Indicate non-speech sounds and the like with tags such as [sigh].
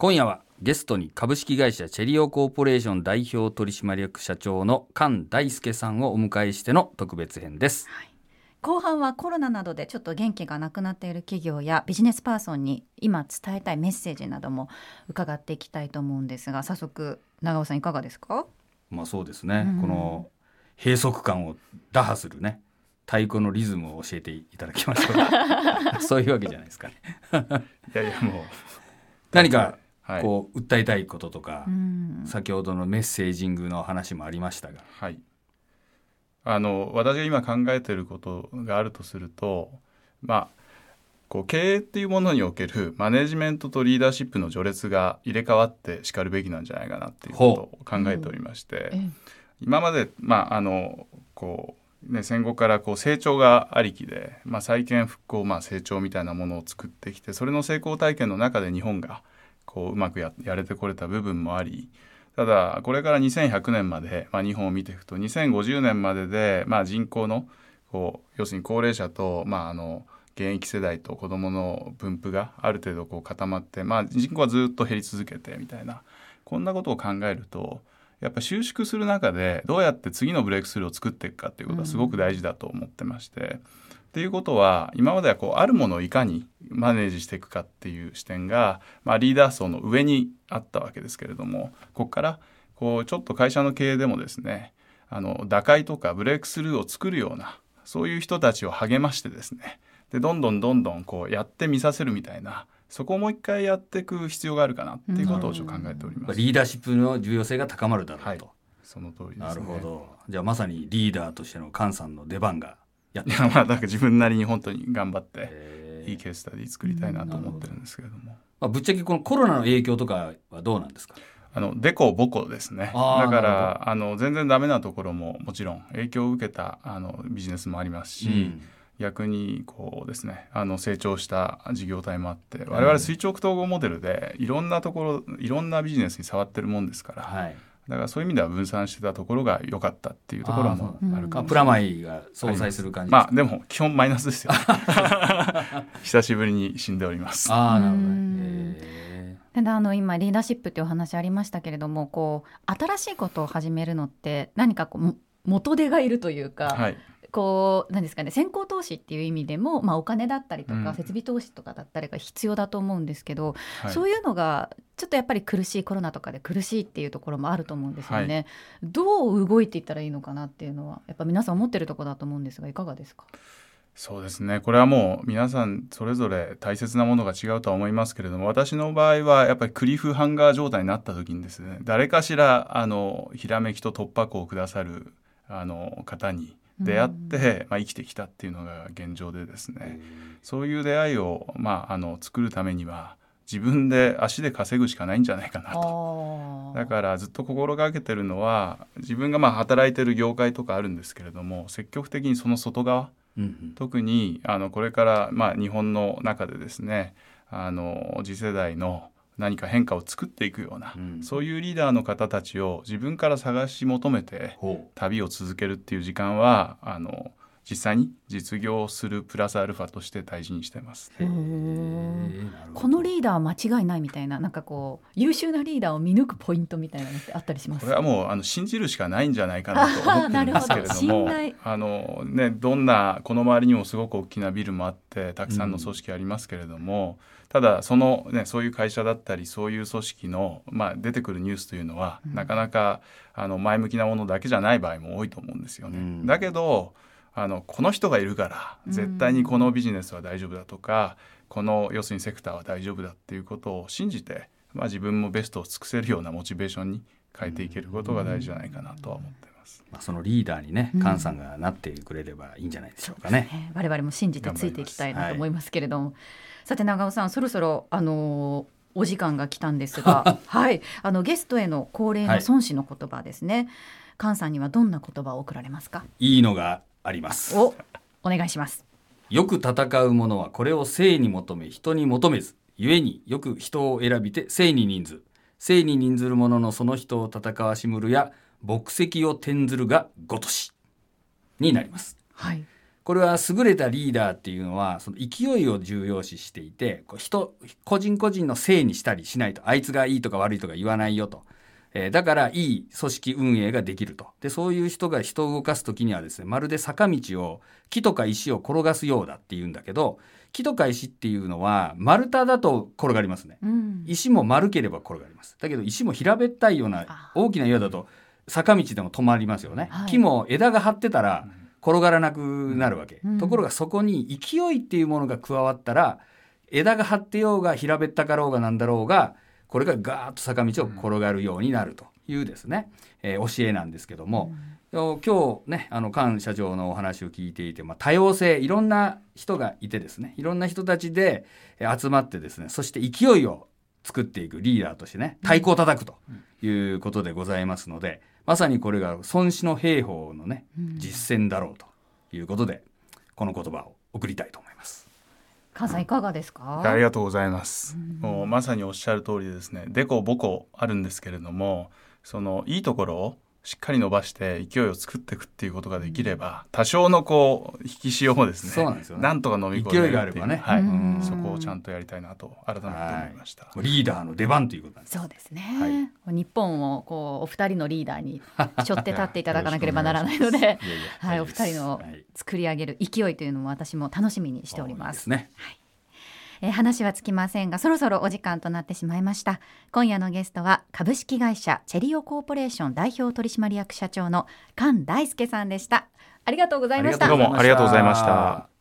今夜はゲストに株式会社チェリオコーポレーション代表取締役社長の菅大輔さんをお迎えしての特別編です。後半はコロナなどでちょっと元気がなくなっている企業やビジネスパーソンに今伝えたいメッセージなども伺っていきたいと思うんですが早速長尾さんいかがですか？まあそうですね、うん。この閉塞感を打破するね太鼓のリズムを教えていただきましょう。[laughs] そういうわけじゃないですかね。いやいやもう。何かはいこう訴えたいこととか、うん。先ほどのメッセージングの話もありましたが。はい。あの私が今考えていることがあるとするとまあこう経営っていうものにおけるマネジメントとリーダーシップの序列が入れ替わってしかるべきなんじゃないかなっていうことを考えておりまして、え。今まで、まあ、あのこう、ね、戦後からこう成長がありきで、まあ、再建復興、まあ、成長みたいなものを作ってきてそれの成功体験の中で日本がこううまくやれてこれた部分もありただこれから2100年まで、まあ、日本を見ていくと2050年までで、まあ、人口のこう要するに高齢者と、まあ、あの現役世代と子どもの分布がある程度こう固まって、まあ、人口はずっと減り続けてみたいなこんなことを考えるとやっぱ収縮する中でどうやって次のブレイクスルーを作っていくかっていうことはすごく大事だと思ってまして。っていうことは今まではこうあるものをいかにマネージしていくかっていう視点が、まあ、リーダー層の上にあったわけですけれどもここからこうちょっと会社の経営でもですねあの打開とかブレイクスルーを作るようなそういう人たちを励ましてですねでどんどんどんどんこうやってみさせるみたいなそこをもう一回やっていく必要があるかなっていうことをちょっと考えております。リーダーシップの重要性が高まるだろうと、はいその通りですね。なるほどじゃあまさにリーダーとしての菅さんの出番がやってい [laughs] やまあだから自分なりに本当に頑張ってえいいケーススタディ作りたいなと思ってるんですけれども。まあ、ぶっちゃけこのコロナの影響とかはどうなんですか？あのデコボコですね。だからあの全然ダメなところももちろん影響を受けたあのビジネスもありますし、逆にこうですねあの成長した事業体もあって我々垂直統合モデルでいろんなところいろんなビジネスに触ってるもんですから、はいだからそういう意味では分散してたところが良かったっていうところもあるかもしれない。あプラマイが相殺する感じ。まあでも基本マイナスですよ。[laughs] 久しぶりに死んでおります。ああなるほどうん。ねへただあの今リーダーシップっていうお話ありましたけれどもこう新しいことを始めるのって何かこうも元手がいるというか、はいこうなんですかね先行投資っていう意味でも、まあ、お金だったりとか、うん。設備投資とかだったりが必要だと思うんですけど、はい。そういうのがちょっとやっぱり苦しいコロナとかで苦しいっていうところもあると思うんですよね。どう動いていったらいいのかなっていうのはやっぱ皆さん思ってるところだと思うんですがいかがですか？そうですね。これはもう皆さんそれぞれ大切なものが違うとは思いますけれども私の場合はやっぱりクリフハンガー状態になった時にですね誰かしらあのひらめきと突破口をくださるあの方に出会って、まあ、生きてきたっていうのが現状でですえねそういう出会いを、まあ、あの作るためには自分で足で稼ぐしかないんじゃないかなと。だからずっと心がけてるのは自分がまあ働いてる業界とかあるんですけれども積極的にその外側うんうん。特にあのこれからまあ日本の中でですねあの次世代の何か変化を作っていくような、うん。そういうリーダーの方たちを自分から探し求めてほ旅を続けるっていう時間はあの実際に実業するプラスアルファとして大事にしてます。このリーダーは間違いないみたいななんかこう優秀なリーダーを見抜くポイントみたいなのってあったりします？これはもうあの信じるしかないんじゃないかなと思ってるんですけれども。[laughs] あの、ね、どんなこの周りにもすごく大きなビルもあってたくさんの組織ありますけれども、ただその、ね、そういう会社だったりそういう組織の、まあ、出てくるニュースというのは、なかなかあの前向きなものだけじゃない場合も多いと思うんですよね。うん。だけどあのこの人がいるから絶対にこのビジネスは大丈夫だとか、この要するにセクターは大丈夫だっていうことを信じて、まあ、自分もベストを尽くせるようなモチベーションに変えていけることが大事じゃないかなとは思ってます。まあ、そのリーダーにねうん。菅さんがなってくれればいいんじゃないでしょうかね。ね。我々も信じてついていきたいなと思いますけれども、さて長尾さんそろそろあのーお時間が来たんですが [laughs] はい。あのゲストへの恒例の孫子の言葉ですね、菅さんにはどんな言葉を送られますか？いいのがあります。おお願いしますよく戦う者はこれを性に求め人に求めず故によく人を選びて性に任ず性に任ずる者のその人を戦わしむるや牧石を転ずるがごとしになりますはいここれは優れたリーダーっていうのはその勢いを重要視していてこう人個人個人のせいにしたりしないとあいつがいいとか悪いとか言わないよと。えー、だからいい組織運営ができると。で、そういう人が人を動かす時にはですね、まるで坂道を木とか石を転がすようだっていうんだけど、木とか石っていうのは丸太だと転がりますね、うん、石も丸ければ転がります。だけど石も平べったいような大きな岩だと坂道でも止まりますよね。はい、木も枝が張ってたら、転がらなくなるわけ、うん、ところがそこに勢いっていうものが加わったら枝が張ってようが平べったかろうがなんだろうがこれがガーッと坂道を転がるようになるというですね、えー、教えなんですけども、うん、今日ねあの菅社長のお話を聞いていて、まあ、多様性いろんな人がいてですねいろんな人たちで集まってですねそして勢いを作っていくリーダーとしてね太鼓を叩くということでございますので、まさにこれが孫子の兵法のね、実践だろうということでこの言葉を送りたいと思います。関西いかがですか？ありがとうございます、もうまさにおっしゃる通りでですねでこぼこあるんですけれどもそのいいところをしっかり伸ばして勢いを作っていくっていうことができれば多少のこう引き潮もですねそうなんですよ、ね、なんとか飲み込める勢いがあればね、はい、そこをちゃんとやりたいなと改めて思いました、リーダーの出番ということなんですそうですね、はい、日本をこうお二人のリーダーに背負って立っていただかなければならないのではい、お二人の作り上げる勢いというのも私も楽しみにしております。ね、はいえー、話はつきませんがそろそろお時間となってしまいました。今夜のゲストは株式会社チェリオコーポレーション代表取締役社長の菅大輔さんでした。ありがとうございました。どうもありがとうございました